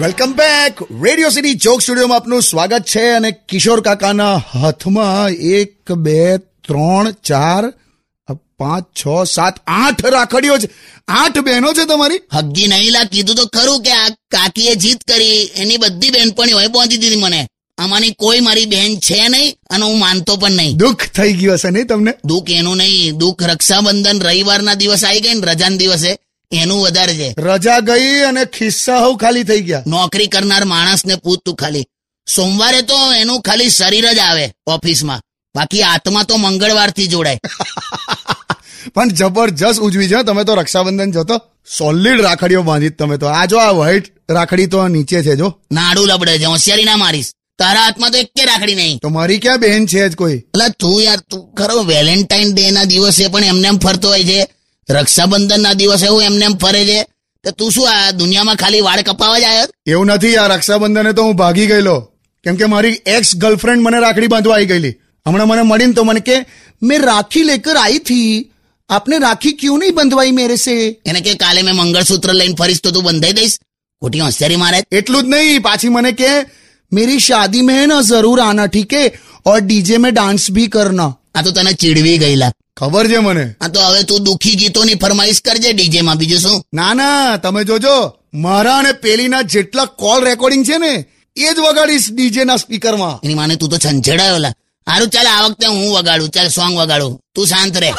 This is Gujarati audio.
Welcome back Radio City joke સ્ટુડિયોમાં આપનું સ્વાગત છે અને કિશોર કાકાના હાથમાં એક બે ત્રણ ચાર પાંચ છ સાત આઠ રાખડીઓ છે. આઠ બહેનો છે તમારી? હગી નહીં લા કીધું તો ખરું કે આ કાકીએ જીત કરી. એની બધી બહેનપણીઓ હોય પહોંચી દીધી મને. આમાંની કોઈ મારી બહેન છે નહીં અને હું માનતો પણ નહીં. દુઃખ થઈ ગયું હશે નહીં તમને? દુઃખ એનું નહીં. દુઃખ રક્ષાબંધન રવિવારના દિવસ આવી ગઈ ને રજાના દિવસે. એનું વધારે છે રજા ગઈ અને ખિસ્સા હવ ખાલી થઈ ગયા. નોકરી કરનાર માણસને પૂછ તું ખાલી. સોમવારે તો એનું ખાલી શરીર જ આવે ઓફિસમાં. બાકી આત્મા તો મંગળવારથી જોડાય. પણ જબરજસ્ત ઉજવી છે તમે તો રક્ષાબંધન તો. સોલિડ રાખડીઓ બાંધી તમે તો. આ જો આ વ્હાઈટ રાખડી તો નીચે છે જો. નાડું લબડે છે. હોશિયારી ના મારીશ. તારા હાથમાં તો એક રાખડી નહીં. તો મારી ક્યાં બહેન છે જ કોઈ? એટલે તું યાર તું ખરો વેલેન્ટાઇન ડે ના દિવસે પણ એમને એમ ફરતો હોય છે. રક્ષાબંધન ના દિવસે હું એમને એમ ફરે છે. તો તું શું આ દુનિયામાં ખાલી વાળ કપાવા જ એવું નથી યાર રક્ષાબંધને તો હું ભાગી ગયેલો. કેમ કે મારી એક્સ ગર્લફ્રેન્ડ મને રાખડી બાંધવા આવી ગયેલી. હમણાં મને મળીને તો મને કે મેં રાખી લેકર આવી થી. આપને રાખી ક્યું નહીં બંધવાઈ મેરે સે? એને કે કાલે મેં મંગળસૂત્ર લઈને ફરીશ તો તું બંધાઈ દઈશ. ખોટી હોશિયારી મારે એટલું જ નહીં પાછી મને કે मेरी शादी में है ना जरूर आना ठीक है और डीजे में डांस भी करना આ તો તને ચીડવી ગયેલા ખબર છે મને આ તો હવે તું દુખી ગીતોની ફરમાઈશ કરજે ડીજે માં બીજું શું ના ના તમે જોજો મારા અને પેલીના જેટલા કોલ રેકોર્ડિંગ છે ને એ જ વગાડીશ ડીજે ના સ્પીકરમાં એની માને તું તો છંછેડાયો લા સારું ચાલ આ વખતે હું વગાડું ચાલ સોંગ વગાડું તું શાંત રહે